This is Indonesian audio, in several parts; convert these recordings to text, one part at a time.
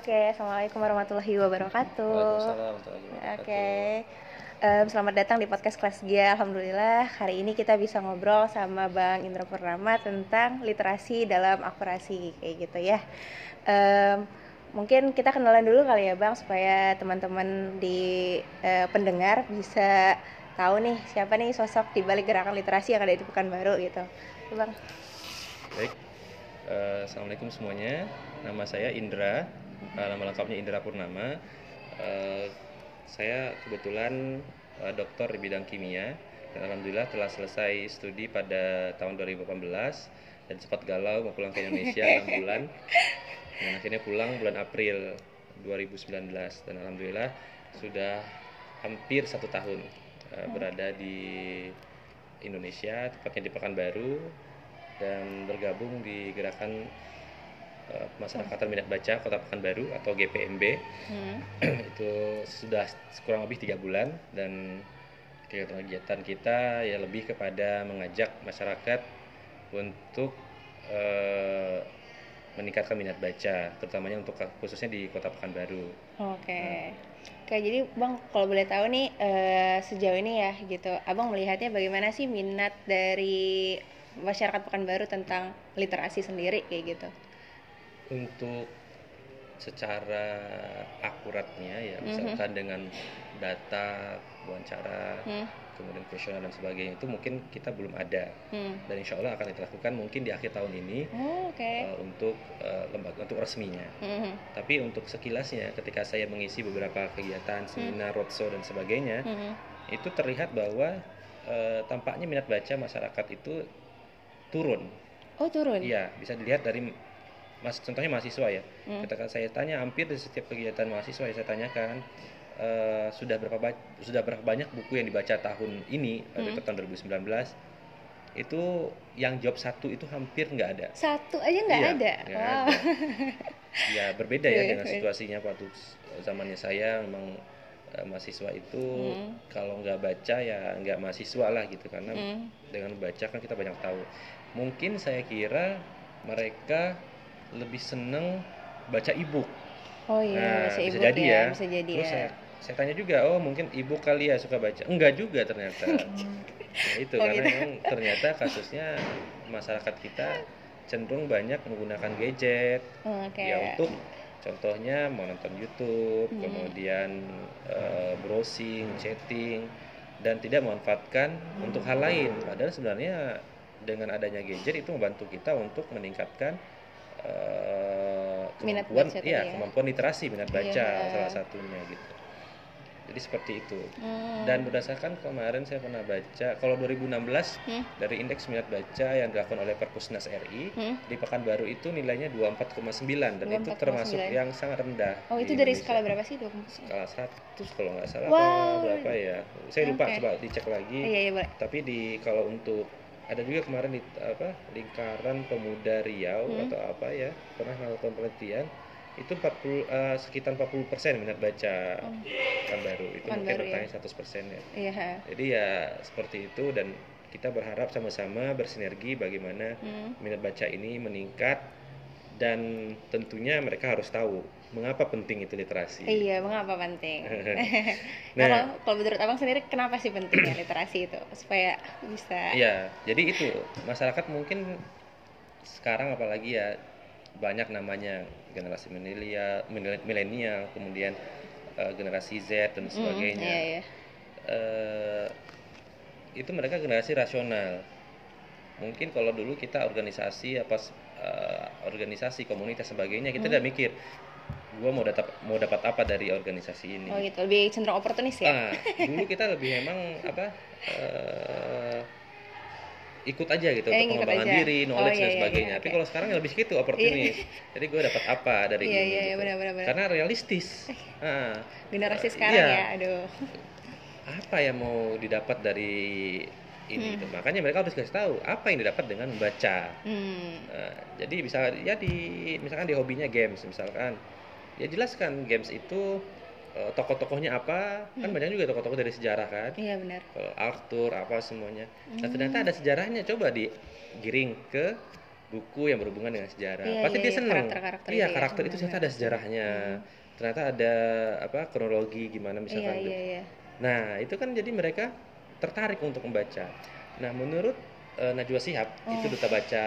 Oke, assalamualaikum warahmatullahi wabarakatuh. Waalaikumsalam warahmatullahi wabarakatuh. Oke, Em, selamat datang di podcast kelas G. Alhamdulillah hari ini kita bisa ngobrol sama Bang Indra Purnama tentang literasi dalam akurasi kayak gitu ya. Em, mungkin kita kenalan dulu kali ya Bang supaya teman-teman di eh, pendengar bisa tahu nih siapa nih sosok di balik gerakan literasi yang ada di Pekanbaru gitu. Tuh, Bang. Baik, Eh, assalamualaikum semuanya. Nama saya Indra, Eh, nama lengkapnya Indra Purnama. Eh, saya kebetulan eh, dokter di bidang kimia dan alhamdulillah telah selesai studi pada tahun 2018 dan sempat galau mau pulang ke Indonesia 6 bulan. Dan akhirnya pulang bulan April 2019 dan alhamdulillah sudah hampir satu tahun eh, berada di Indonesia, tepatnya di Pekanbaru dan bergabung di gerakan eh, Masyarakat Minat Baca Kota Pekanbaru atau GPMB Hmm. itu sudah kurang lebih tiga bulan dan kegiatan kita ya lebih kepada mengajak masyarakat untuk eh, meningkatkan minat baca terutamanya untuk khususnya di Kota Pekanbaru. Oke. Oke, jadi Bang kalau boleh tahu nih eh, sejauh ini ya gitu, Abang melihatnya bagaimana sih minat dari masyarakat Pekanbaru tentang literasi sendiri kayak gitu? Untuk secara akuratnya ya Mhm. misalkan dengan data wawancara Hmm. kemudian kuesioner dan sebagainya itu mungkin kita belum ada Hmm. dan insya Allah akan kita lakukan mungkin di akhir tahun ini Oh, oke. eh, untuk eh, lembaga untuk resminya. Hmm. Tapi untuk sekilasnya ketika saya mengisi beberapa kegiatan seminar, roadshow dan sebagainya Hmm. itu terlihat bahwa eh, tampaknya minat baca masyarakat itu turun. Oh, turun. Iya, bisa dilihat dari mas contohnya mahasiswa ya. Hmm. Ketika saya tanya hampir di setiap kegiatan mahasiswa yang saya tanyakan eh, sudah berapa ba- sudah berapa banyak buku yang dibaca tahun ini Hmm. atau tahun 2019 itu yang jawab satu itu hampir nggak ada. Satu aja nggak Iya, ada. nggak wow. ada. Ya berbeda ya dengan situasinya waktu zamannya saya memang eh, mahasiswa itu Hmm. kalau nggak baca ya nggak mahasiswa lah gitu karena Hmm. dengan baca kan kita banyak tahu. Mungkin saya kira mereka lebih seneng baca e-book. Oh iya, Nah, bisa bisa ibu jadi ya. Bisa jadi Terus ya. saya saya tanya juga, oh mungkin e-book kali ya suka baca. Enggak juga ternyata. Nah, itu Oh, karena gitu. memang ternyata kasusnya masyarakat kita cenderung banyak menggunakan gadget Oke. ya untuk contohnya mau nonton YouTube, Hmm. kemudian eh, browsing, chatting dan tidak memanfaatkan untuk hal lain. Padahal sebenarnya dengan adanya gadget itu membantu kita untuk meningkatkan eh, Minat kemampuan baca iya, ya. kemampuan literasi minat baca Iya. salah satunya gitu. Jadi seperti itu. Hmm. Dan berdasarkan kemarin saya pernah baca kalau 2016 Hmm. dari indeks minat baca yang dilakukan oleh Perpusnas RI Hmm. di Pekanbaru itu nilainya 24,9 dan itu 24,9. termasuk yang sangat rendah. Oh, itu dari Indonesia. skala berapa sih? 20. Skala 100 kalau nggak salah Wow. apa berapa ya. Saya lupa Oke. coba dicek lagi. Iya, iya, boleh. Tapi di kalau untuk ada juga kemarin di apa lingkaran pemuda Riau Hmm. atau apa ya pernah melakukan penelitian itu 40 eh, sekitar 40% minat baca Oh. Pekanbaru itu mungkin Pekanbaru, ya. bertanya 100% ya. Iya. ha. Jadi ya seperti itu dan kita berharap sama-sama bersinergi bagaimana Hmm. minat baca ini meningkat dan tentunya mereka harus tahu mengapa penting itu literasi. Iya, mengapa penting? Nah. kalau kalau menurut abang sendiri kenapa sih pentingnya literasi itu supaya bisa? Iya, jadi itu masyarakat mungkin sekarang apalagi ya banyak namanya generasi milenial, milenial, kemudian eh, generasi Z dan sebagainya. iya, iya. eh, itu mereka generasi rasional. Mungkin kalau dulu kita organisasi apa eh, organisasi komunitas sebagainya kita Hmm. udah mikir gua mau dapat mau dapat apa dari organisasi ini. Oh gitu, lebih cenderung oportunis ya? Ah, dulu kita lebih emang apa eh, ikut aja gitu Eh, untuk pengembangan aja. diri, Oh, knowledge iya, dan iya, sebagainya. iya, Tapi oke. kalau sekarang lebih gitu oportunis. Jadi gue dapat apa dari Iya, ini? iya, iya, gitu. benar, benar, benar. Karena realistis. Ah, Generasi eh, sekarang iya. ya, aduh. apa yang mau didapat dari ini Hmm. gitu. Makanya mereka harus kasih tahu apa yang didapat dengan membaca. Hmm. Nah, jadi bisa ya di misalkan di hobinya games misalkan ya jelaskan games itu eh, tokoh-tokohnya apa kan Hmm. banyak juga tokoh-tokoh dari sejarah kan Iya benar. Kalau Arthur apa semuanya nah Hmm. ternyata ada sejarahnya coba digiring ke buku yang berhubungan dengan sejarah. Iya, Pasti iya, dia iya, seneng. karakter-karakter Iya, itu ya. karakter itu ternyata ada sejarahnya. Ternyata ada apa kronologi gimana Iya, misalkan. iya, iya. Nah, itu kan jadi mereka tertarik untuk membaca. Nah, menurut eh, Najwa Shihab, itu Oh. duta baca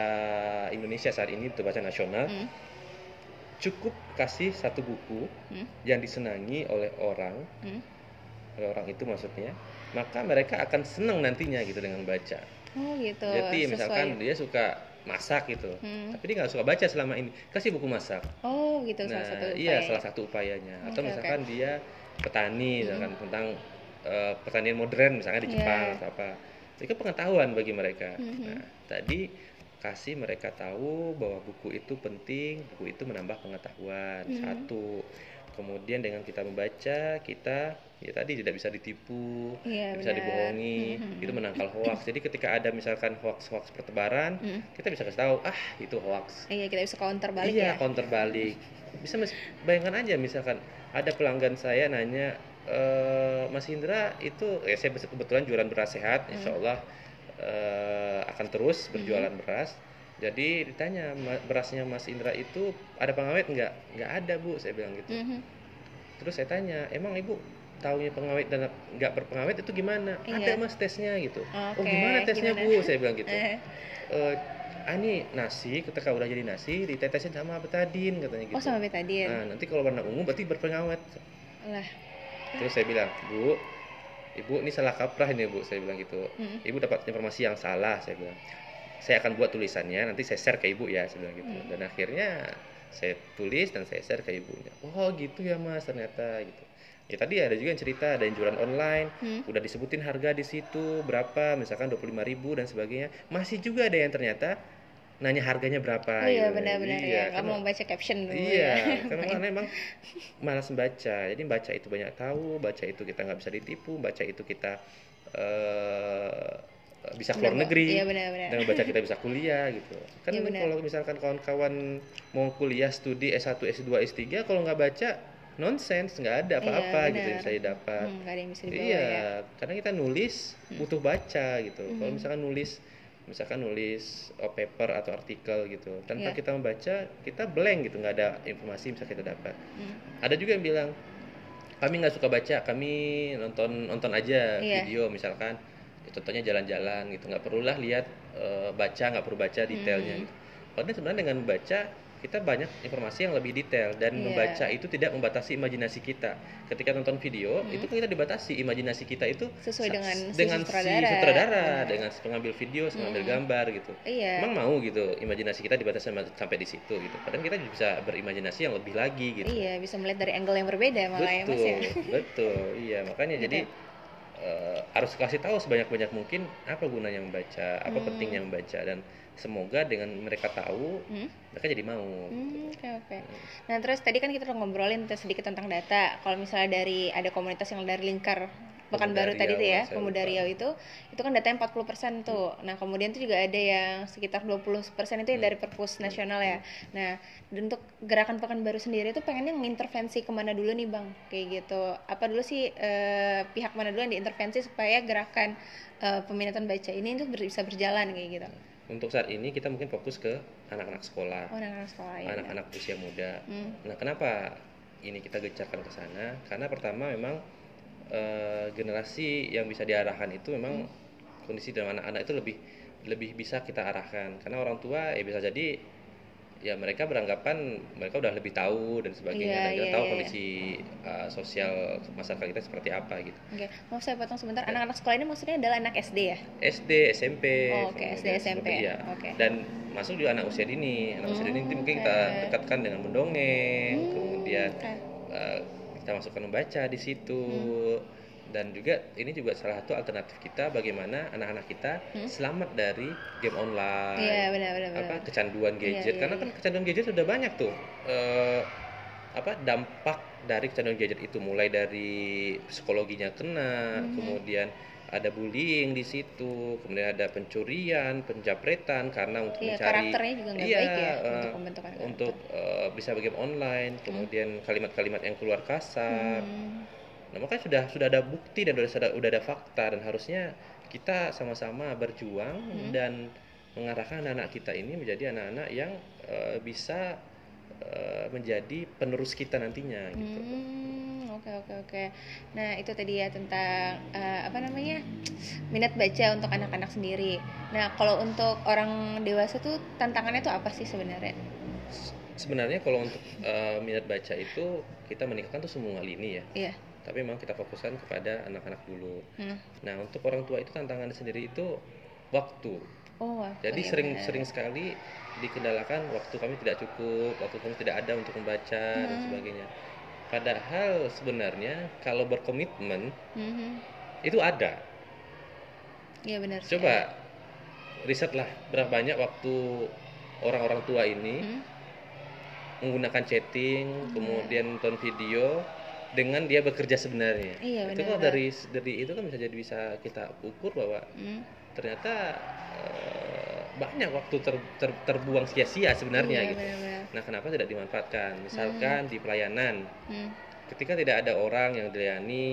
Indonesia saat ini, duta baca nasional, Hmm, cukup kasih satu buku hmm, yang disenangi oleh orang, hmm. oleh orang itu maksudnya, maka mereka akan senang nantinya gitu dengan baca. Oh gitu. Jadi sesuai. misalkan dia suka masak gitu, Hmm. tapi dia nggak suka baca selama ini, kasih buku masak. Oh gitu Nah, salah satu iya salah satu upayanya. Atau Oke, misalkan dia petani, Hmm. misalkan tentang eh, pertanian modern, misalnya di Iya. Jepang atau apa. Itu pengetahuan bagi mereka. Mhm. Nah, tadi kasih mereka tahu bahwa buku itu penting, buku itu menambah pengetahuan. Mhm. Satu. Kemudian dengan kita membaca, kita ya tadi tidak bisa ditipu, Iya, tidak bisa dibohongi, Mhm. itu menangkal hoax. Jadi ketika ada misalkan hoax-hoax pertebaran, Hmm. kita bisa kasih tahu, ah itu hoax Iya kita bisa counter balik iya, ya. counter balik. Bisa bayangkan aja misalkan ada pelanggan saya nanya, eh Mas Indra itu, ya saya kebetulan jualan beras sehat, Hmm. insya Allah eh, akan terus berjualan beras. Jadi ditanya "Ma- berasnya Mas Indra itu ada pengawet nggak? Nggak ada bu, saya bilang gitu. Mhm. Terus saya tanya, emang ibu taunya pengawet dan nggak berpengawet itu gimana? Iya. Ada mas tesnya gitu. oh Oke, gimana tesnya gimana? bu? Saya bilang gitu Eh, eh ah ini nasi ketika udah jadi nasi ditetesin sama betadin katanya gitu. Oh sama betadin. Nah, nanti kalau warna ungu berarti berpengawet. Lah. Terus saya bilang, "Bu, Ibu ini salah kaprah ini, Bu." Saya bilang gitu. Hmm. Ibu dapat informasi yang salah, saya bilang. Saya akan buat tulisannya, nanti saya share ke Ibu ya, saya bilang gitu. Hmm. Dan akhirnya saya tulis dan saya share ke ibunya. Oh, gitu ya, Mas, ternyata gitu. Ya tadi ada juga yang cerita, ada yang jualan online, Hmm. udah disebutin harga di situ berapa, misalkan 25.000 dan sebagainya. Masih juga ada yang ternyata nanya harganya berapa Oh iya gitu. benar-benar Iya, ya. Kamu mau baca caption dulu Iya, ya. karena kan emang malas membaca. Jadi baca itu banyak tahu, baca itu kita nggak bisa ditipu, baca itu kita eh, bisa keluar Benar, negeri. Iya benar-benar. Dengan baca kita bisa kuliah gitu. Kan Iya, benar. kalau misalkan kawan-kawan mau kuliah studi S1, S2, S3 kalau nggak baca nonsens, nggak ada apa-apa Iya, gitu yang benar. bisa didapat. Hmm, ada yang bisa dibawa Iya, ya. karena kita nulis butuh baca gitu. Kalau Mhm. misalkan nulis misalkan nulis uh, paper atau artikel gitu, tanpa Iya. kita membaca, kita blank gitu, nggak ada informasi bisa kita dapat. Hmm. Ada juga yang bilang kami nggak suka baca, kami nonton nonton aja Iya. video misalkan, ya, contohnya jalan-jalan gitu, nggak perulah lihat uh, baca, nggak perlu baca detailnya. Mhm. Gitu. Padahal sebenarnya dengan membaca kita banyak informasi yang lebih detail dan Iya. membaca itu tidak membatasi imajinasi kita. Ketika nonton video Hmm. itu kan kita dibatasi imajinasi kita itu Sesuai sa- dengan si dengan sutradara. si sutradara, Benar. dengan si pengambil video, si pengambil Hmm. gambar gitu. Iya. Emang mau gitu imajinasi kita dibatasi sampai di situ gitu. Padahal kita bisa berimajinasi yang lebih lagi gitu. Iya, bisa melihat dari angle yang berbeda malah ya Mas ya. Betul, betul. Iya, makanya Gitu jadi eh, harus kasih tahu sebanyak-banyak mungkin apa gunanya membaca, apa Hmm. pentingnya membaca dan semoga dengan mereka tahu Hmm? mereka jadi mau. Hmm, oke oke. Nah terus tadi kan kita udah ngobrolin sedikit tentang data. Kalau misalnya dari ada komunitas yang dari lingkar Pekanbaru tadi tuh ya, Pemuda. Riau itu, itu kan datanya 40% tuh. Nah kemudian tuh juga ada yang sekitar 20% itu yang Hmm. dari perpus nasional ya. Nah dan untuk gerakan Pekanbaru sendiri tuh pengennya mengintervensi ke mana dulu nih bang, kayak gitu. Apa dulu sih eh, pihak mana dulu yang diintervensi supaya gerakan eh, peminatan baca ini ber- bisa berjalan kayak gitu. Untuk saat ini kita mungkin fokus ke anak-anak sekolah, Oh anak-anak sekolah ya. anak-anak usia muda. Hmm. Nah, kenapa ini kita gencarkan ke sana? Karena pertama memang eh, generasi yang bisa diarahkan itu memang kondisi dalam anak-anak itu lebih lebih bisa kita arahkan. Karena orang tua ya bisa jadi ya mereka beranggapan mereka udah lebih tahu dan sebagainya Iya, dan kita iya, tahu iya. kondisi uh, sosial masyarakat kita seperti apa gitu. Oke, mau saya potong sebentar. Ya. Anak-anak sekolah ini maksudnya adalah anak SD ya? SD, SMP, Oh, oke, SD, kemudian SMP. sebagainya. Oke. Dan masuk juga anak usia dini. Anak usia dini Hmm, mungkin kita oke. dekatkan dengan mendongeng, Hmm, kemudian oke. uh, kita masukkan membaca di situ. Dan juga ini juga salah satu alternatif kita bagaimana anak-anak kita Hmm. selamat dari game online. Iya, benar benar apa benar. kecanduan Iya, gadget iya, karena iya. kan kecanduan gadget sudah banyak tuh eh, apa dampak dari kecanduan gadget itu mulai dari psikologinya kena Mhm. kemudian ada bullying di situ kemudian ada pencurian penjabretan karena untuk Iya, mencari karakternya juga Iya, baik ya eh, untuk pembentukan karakter. untuk eh, bisa game online kemudian kalimat-kalimat yang keluar kasar Hmm, Nah, makanya sudah sudah ada bukti dan sudah ada, udah ada fakta dan harusnya kita sama-sama berjuang Hmm. dan mengarahkan anak-anak kita ini menjadi anak-anak yang eh, bisa eh, menjadi penerus kita nantinya gitu. Hmm, oke oke oke. Nah itu tadi ya tentang eh, apa namanya minat baca untuk anak-anak sendiri. Nah kalau untuk orang dewasa tuh tantangannya tuh apa sih sebenarnya? Sebenarnya kalau untuk eh, minat baca itu kita meningkatkan tuh semua lini ya. Iya. Tapi memang kita fokuskan kepada anak-anak dulu. Hmm. Nah, untuk orang tua itu tantangan sendiri itu waktu. Oh. waktu, Jadi iya sering benar. sering sekali dikendalakan waktu kami tidak cukup, waktu kami tidak ada untuk membaca dan Hmm. sebagainya. Padahal sebenarnya kalau berkomitmen Mhm. itu ada. Iya benar. Coba risetlah berapa banyak waktu orang-orang tua ini Hmm. menggunakan chatting, kemudian nonton video dengan dia bekerja sebenarnya. Iya, itu benar, kan benar. dari dari itu kan bisa jadi bisa kita ukur bahwa Hmm. ternyata eh, banyak waktu ter- ter- terbuang sia-sia sebenarnya Iya, gitu. benar-benar. Nah, kenapa tidak dimanfaatkan? Misalkan di pelayanan, Hmm. ketika tidak ada orang yang dilayani,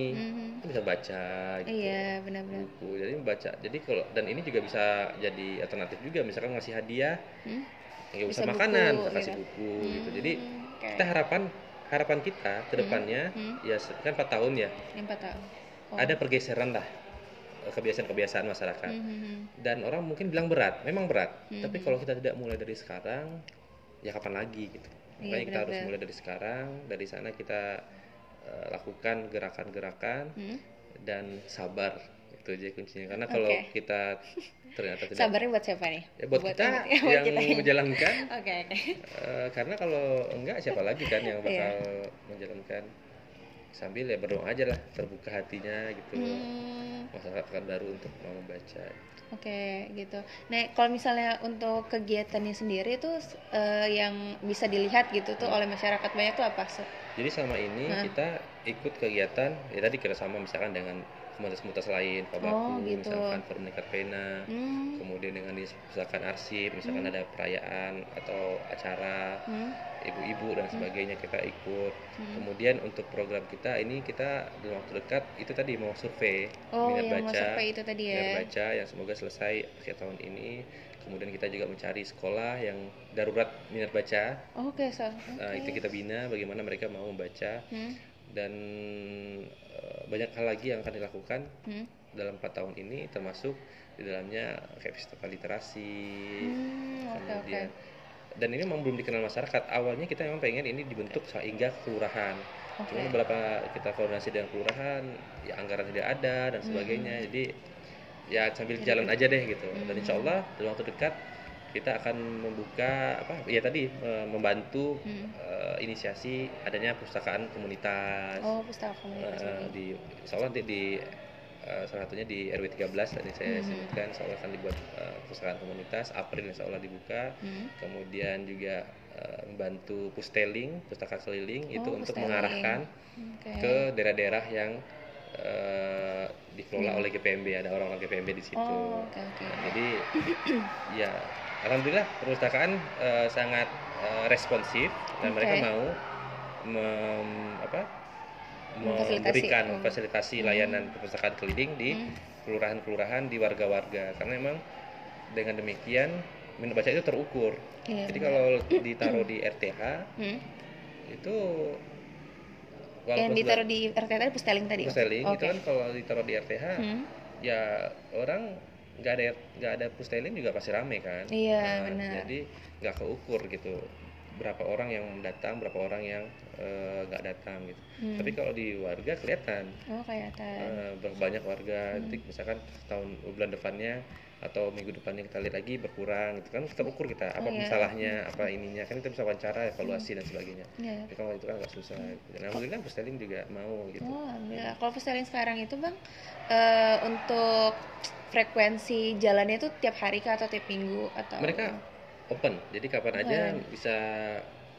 itu bisa baca gitu. Iya benar-benar. buku. Jadi membaca. Jadi kalau dan ini juga bisa jadi alternatif juga. Misalkan ngasih hadiah, Hmm. nggak Bisa usah buku, makanan, kita kasih gitu. buku gitu. Jadi Hmm, oke. kita harapan harapan kita ke depannya Hmm. ya kan 4 tahun ya. Empat tahun. Oh. Ada pergeseran lah kebiasaan-kebiasaan masyarakat. Mhm. Dan orang mungkin bilang berat, memang berat. Hmm. Tapi kalau kita tidak mulai dari sekarang, ya kapan lagi gitu. Iya, Makanya kita harus mulai dari sekarang. Dari sana kita eh, lakukan gerakan-gerakan Hmm. dan sabar itu aja kuncinya. Karena kalau Oke. kita ternyata tidak Sabarnya buat siapa nih? ya buat, kita buat yang kita ya. menjalankan Oke oke. eh, karena kalau enggak siapa lagi kan yang bakal Iya. menjalankan sambil ya berdoa aja lah terbuka hatinya gitu Hmm, masyarakat baru untuk mau membaca Oke gitu. Nah kalau misalnya untuk kegiatannya sendiri tuh eh, yang bisa dilihat gitu tuh oleh masyarakat banyak tuh apa? Se- jadi selama ini Hah? kita ikut kegiatan ya tadi kerjasama misalkan dengan komunitas-komunitas lain Pak Baku Oh, gitu. misalkan Permenikat Pena Hmm. kemudian dengan di- misalkan arsip misalkan ada perayaan atau acara Hmm. ibu-ibu dan sebagainya kita ikut Hmm. kemudian untuk program kita ini kita dalam waktu dekat itu tadi mau survei Oh minat yang mau baca survei itu tadi ya. minat baca yang semoga selesai akhir tahun ini kemudian kita juga mencari sekolah yang darurat minat baca Oke so. Nah, oke. itu kita bina bagaimana mereka mau membaca Hmm. Dan eh, banyak hal lagi yang akan dilakukan Hmm. dalam empat tahun ini termasuk di dalamnya kayak festival literasi Hmm, oke. kemudian dan ini memang belum dikenal masyarakat awalnya kita memang pengen ini dibentuk sehingga kelurahan Oke. cuma beberapa kita koordinasi dengan kelurahan ya anggaran tidak ada dan sebagainya Hmm. jadi ya sambil jalan aja deh gitu dan insya Allah dalam waktu dekat kita akan membuka apa ya tadi membantu Hmm. eh, inisiasi adanya perpustakaan komunitas Oh pustaka komunitas. Oke. di di, di, eh, salah satunya di RW 13 tadi saya Mhm. sebutkan Allah akan dibuat eh, perpustakaan komunitas April insya Allah dibuka Hmm. kemudian juga eh, membantu pusteling pustaka keliling itu Oh, untuk pusteling. mengarahkan Oke. ke daerah-daerah yang eh, dikelola oleh GPMB ada orang-orang GPMB di situ Oh oke oke. Nah, jadi ya alhamdulillah perpustakaan eh, sangat eh, responsif dan Oke. mereka mau mem- apa memberikan oh. fasilitasi layanan perpustakaan keliling di Hmm. kelurahan-kelurahan di warga-warga karena memang dengan demikian minat baca itu terukur Iya, jadi kalau ditaruh di RTH Hmm. itu Yang ditaruh di RT tadi pusteling tadi. pusteling Oke. itu kan kalau ditaruh di RTH Hmm. ya orang nggak ada nggak ada pusteling juga pasti rame kan Iya, Nah, benar. jadi nggak keukur gitu berapa orang yang datang berapa orang yang eh, nggak datang gitu Hmm. tapi kalau di warga kelihatan Oh kelihatan. berapa banyak warga Hmm. Nanti misalkan tahun bulan depannya atau minggu depannya kita lihat lagi berkurang gitu kan kita ukur kita apa Oh, iya. masalahnya apa ininya kan kita bisa wawancara evaluasi dan sebagainya Iya. tapi kalau itu kan nggak susah gitu. dan alhamdulillah pusteling juga mau gitu Oh, alhamdulillah. Kalau pusteling sekarang itu bang, eh, untuk frekuensi jalannya itu tiap hari kah atau tiap minggu atau? mereka open jadi kapan aja Open. bisa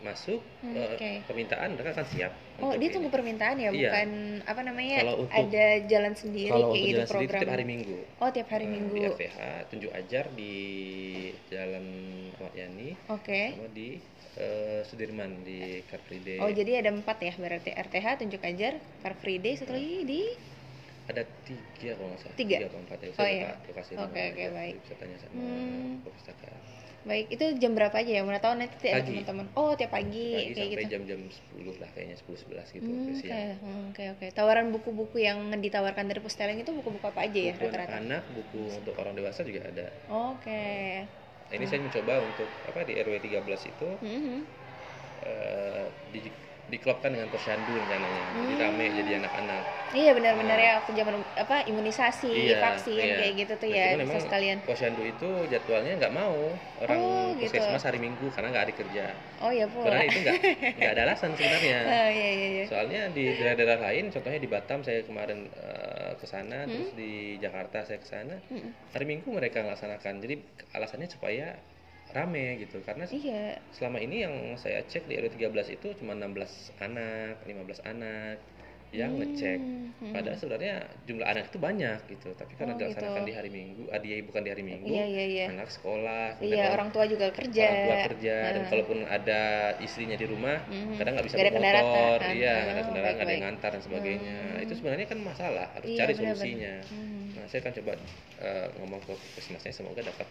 masuk Hmm, oke. permintaan mereka akan siap Oh, dia ini. tunggu permintaan ya, Iya. bukan apa namanya? Kalau untuk- ada jalan sendiri kalau kayak gitu jalan sendiri program. tiap hari minggu Oh, tiap hari Nah, minggu. di RTH tunjuk ajar di Jalan Ahmad Yani Oke. sama di eh, Sudirman di Car Free Day Oh, jadi ada empat ya berarti RTH, tunjuk ajar, Car Free Day, satu lagi di ada tiga kalau nggak salah Tiga? atau empat ya Oh, saya iya. lupa lokasi Oke, oke, baik. bisa tanya sama Hmm. perpustakaan Baik, itu jam berapa aja ya? Mana tahu nanti Pagi. teman-teman. Oh, tiap pagi, pagi kayak sampai gitu. jam-jam 10 lah kayaknya 10 11 gitu Hmm, Oke, hmm, oke, oke. Tawaran buku-buku yang ditawarkan dari Pusteleng itu buku-buku apa aja ya buku rata-rata? anak buku untuk orang dewasa juga ada Oke. Nah, ini saya mencoba untuk apa di RW 13 itu Mhm. eh, di diklopkan dengan posyandu rencananya jadi Hmm. rame jadi anak-anak Iya benar-benar ya waktu zaman apa imunisasi, Iya, vaksin iya. kayak gitu tuh Nah, ya bisa sekalian. posyandu itu jadwalnya nggak mau orang Oh, gitu. puskesmas hari minggu karena nggak hari kerja Oh ya pula. karena itu nggak nggak ada alasan sebenarnya Oh iya iya iya. soalnya di daerah-daerah lain contohnya di Batam saya kemarin eh, ke sana Hmm. terus di Jakarta saya ke sana Mm-mm. hari minggu mereka melaksanakan jadi alasannya supaya rame gitu karena Iya. selama ini yang saya cek di RW 13 itu cuma 16 anak 15 anak yang ngecek Hmm, hmm. padahal sebenarnya jumlah anak itu banyak gitu tapi karena Oh, dilaksanakan gitu. di hari minggu ah, dia bukan di hari minggu Iya iya iya. anak sekolah Iya orang, orang tua juga kerja. orang tua kerja dan Nah. kalaupun ada istrinya di rumah Mhm. kadang nggak bisa ada bawa kendaraan, motor kan? iya nggak ada Oh, kendaraan nggak ada yang ngantar dan sebagainya Hmm. itu sebenarnya kan masalah harus Iya, cari solusinya Hmm. nah saya akan coba eh, ngomong ke puskesmasnya semoga dapat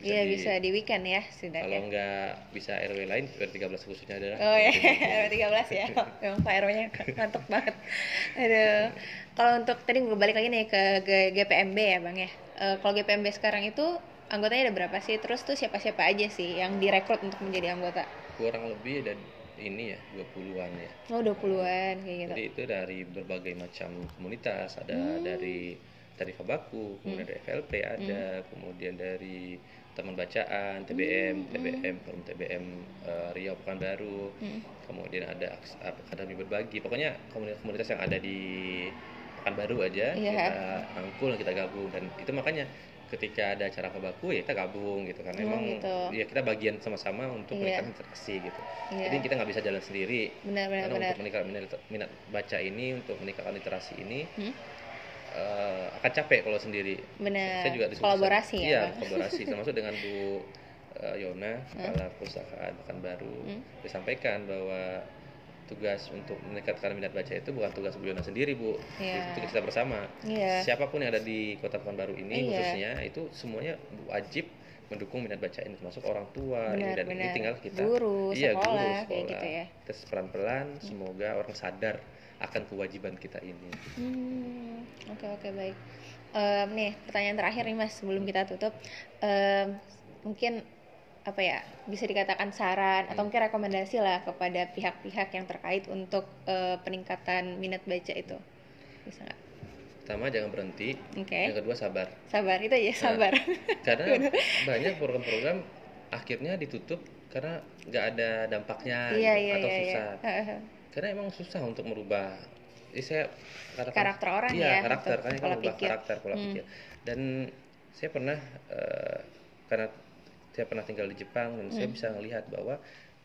Iya di- bisa di weekend ya kalau setidaknya. nggak bisa RW lain RW 13 khususnya adalah Oh ya, RW 13 ya. Memang Pak RW-nya mantap banget. Aduh. Kalau untuk tadi gue balik lagi nih ke, GPMB ya, Bang ya. Eh, kalau GPMB sekarang itu anggotanya ada berapa sih? Terus tuh siapa-siapa aja sih yang direkrut untuk menjadi anggota? kurang lebih ada ini ya 20-an ya Oh, 20-an kayak gitu. Jadi itu dari berbagai macam komunitas, ada Hmm. dari dari Fabaku, kemudian dari FLP ada, kemudian dari teman bacaan, TBM, TBM, forum TBM eh, Riau Pekanbaru, Hmm. kemudian ada akademi berbagi, pokoknya komunitas-komunitas yang ada di Pekanbaru aja Iya. kita rangkul, kita gabung dan itu makanya ketika ada acara Fabaku ya kita gabung gitu karena Oh, memang gitu. ya kita bagian sama-sama untuk Iya. meningkatkan interaksi gitu. Iya. Jadi kita nggak bisa jalan sendiri, Benar benar karena benar. untuk meningkatkan minat, minat baca ini untuk meningkatkan literasi ini Hmm? Eh, akan capek kalau sendiri Benar. saya juga disuruh- Kolaborasi ya, iya kolaborasi termasuk dengan Bu eh, Yona kepala perpustakaan Pekanbaru Hmm. disampaikan bahwa tugas untuk meningkatkan minat baca itu bukan tugas Bu Yona sendiri Bu Iya. itu kita bersama Iya. siapa pun yang ada di kota Pekanbaru ini Iya. khususnya itu semuanya wajib mendukung minat baca ini termasuk orang tua ini Benar, dan ini benar. tinggal kita Guru, iya sekolah, guru kayak sekolah gitu ya. terus pelan-pelan semoga orang sadar akan kewajiban kita ini Hmm, oke oke baik. Em, nih pertanyaan terakhir nih mas sebelum kita tutup, Em, mungkin apa ya bisa dikatakan saran atau mungkin rekomendasi lah kepada pihak-pihak yang terkait untuk eh, peningkatan minat baca itu, bisa nggak? pertama jangan berhenti Oke, yang kedua sabar sabar itu aja sabar. karena banyak program-program akhirnya ditutup karena nggak ada dampaknya Iya gitu, iya atau iya. iya. susah karena emang susah untuk merubah Jadi saya katakan Karakter orang iya, ya, karakter kan pola merubah pikir. karakter pola Hmm. pikir dan saya pernah eh, karena saya pernah tinggal di Jepang dan saya Hmm. bisa melihat bahwa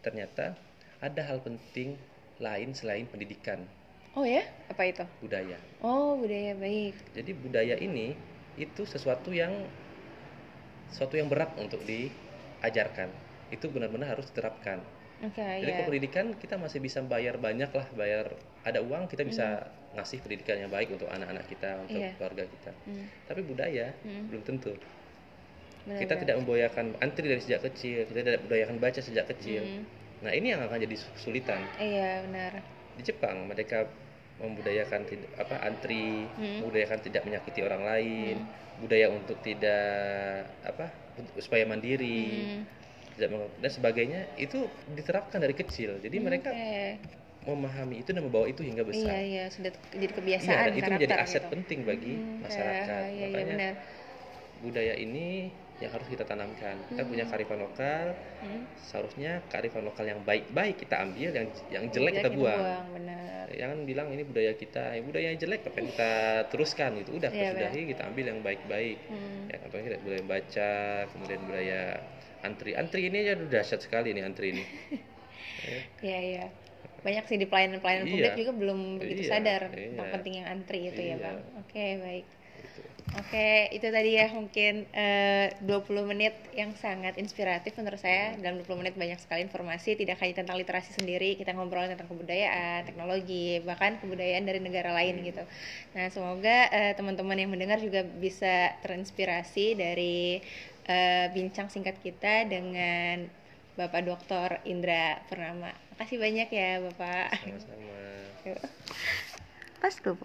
ternyata ada hal penting lain selain pendidikan Oh ya, apa itu? budaya Oh budaya baik. jadi budaya ini itu sesuatu yang sesuatu yang berat untuk diajarkan itu benar-benar harus diterapkan Oke jadi ya. ke pendidikan kita masih bisa bayar banyak lah bayar ada uang kita bisa ngasih pendidikan yang baik untuk anak-anak kita untuk Iya. keluarga kita Hmm, tapi budaya Hmm. belum tentu benar, kita benar. tidak membudayakan antri dari sejak kecil kita tidak membudayakan baca sejak kecil Hmm, nah ini yang akan jadi kesulitan Iya benar. di Jepang mereka membudayakan tidak apa antri Hmm. membudayakan tidak menyakiti orang lain budaya untuk tidak apa supaya mandiri Hmm, tidak dan sebagainya itu diterapkan dari kecil jadi mereka oke. memahami itu dan membawa itu hingga Iya besar iya sudah jadi Iya, kebiasaan dan itu menjadi aset gitu. penting bagi Hmm, masyarakat Iya iya makanya benar. budaya ini yang harus kita tanamkan kita Hmm. punya kearifan lokal Hmm. seharusnya kearifan lokal yang baik-baik kita ambil yang yang jelek kita buang benar. jangan bilang ini budaya kita ya, budaya yang jelek apa kita teruskan gitu udah Iya, kita sudahi kita ambil yang baik-baik Hmm. ya contohnya kita budaya baca kemudian budaya antri antri ini aja udah dahsyat sekali nih antri ini Iya iya. Banyak sih di pelayanan-pelayanan Iya. publik juga belum begitu Iya, sadar iya. tentang pentingnya antri itu ya Iya. bang. Oke baik. Gitu. Oke, itu tadi ya mungkin eh, 20 menit yang sangat inspiratif menurut saya. Dalam 20 menit banyak sekali informasi, tidak hanya tentang literasi sendiri, kita ngobrol tentang kebudayaan, teknologi, bahkan kebudayaan dari negara lain gitu. Nah, semoga eh, teman-teman yang mendengar juga bisa terinspirasi dari eh, bincang singkat kita dengan Bapak Dr. Indra Purnama. Makasih banyak ya, Bapak. Sama-sama. Pas 20.